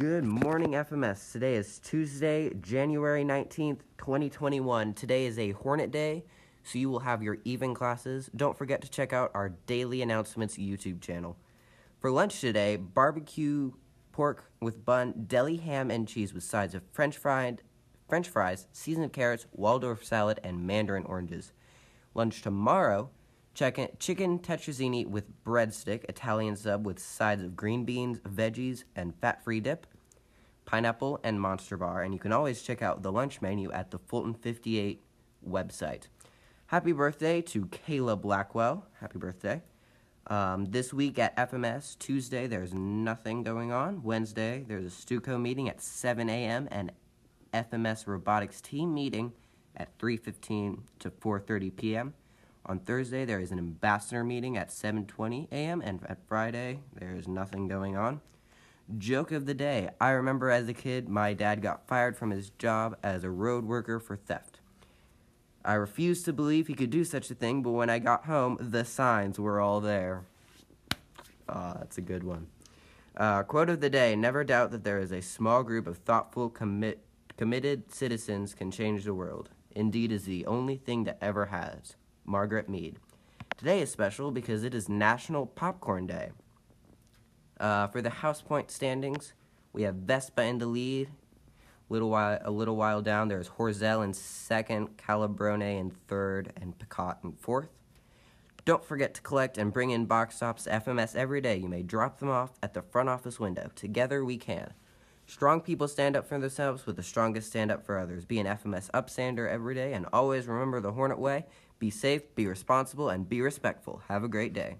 Good morning, FMS. Today is Tuesday, January 19th, 2021. Today is a Hornet Day, so you will have your even classes. Don't forget to check out our daily announcements YouTube channel. For lunch today, barbecue pork with bun, deli ham and cheese with sides of french fried french fries, seasoned carrots, Waldorf salad, and mandarin oranges. Lunch tomorrow, chicken, chicken tetrazzini with breadstick, Italian sub with sides of green beans, veggies, and fat-free dip, pineapple, and monster bar. And you can always check out the lunch menu at the Fulton 58 website. Happy birthday to Kayla Blackwell. Happy birthday. Um, this week at FMS, Tuesday, there's nothing going on. Wednesday, there's a Stuco meeting at 7 a.m. and FMS robotics team meeting at 3.15 to 4.30 p.m. On Thursday, there is an ambassador meeting at 7:20 a.m. and at Friday, there is nothing going on. Joke of the day. I remember as a kid, my dad got fired from his job as a road worker for theft. I refused to believe he could do such a thing, but when I got home, the signs were all there. Ah, oh, that's a good one. Uh, quote of the day Never doubt that there is a small group of thoughtful, commit, committed citizens can change the world. Indeed, is the only thing that ever has. Margaret Mead. Today is special because it is National Popcorn Day. Uh, for the House Point standings, we have Vespa in the lead. Little while, a little while down, there's Horzel in second, Calabrone in third, and Picot in fourth. Don't forget to collect and bring in box tops FMS every day. You may drop them off at the front office window. Together we can. Strong people stand up for themselves, with the strongest stand up for others. Be an FMS upstander every day, and always remember the Hornet way. Be safe, be responsible, and be respectful. Have a great day.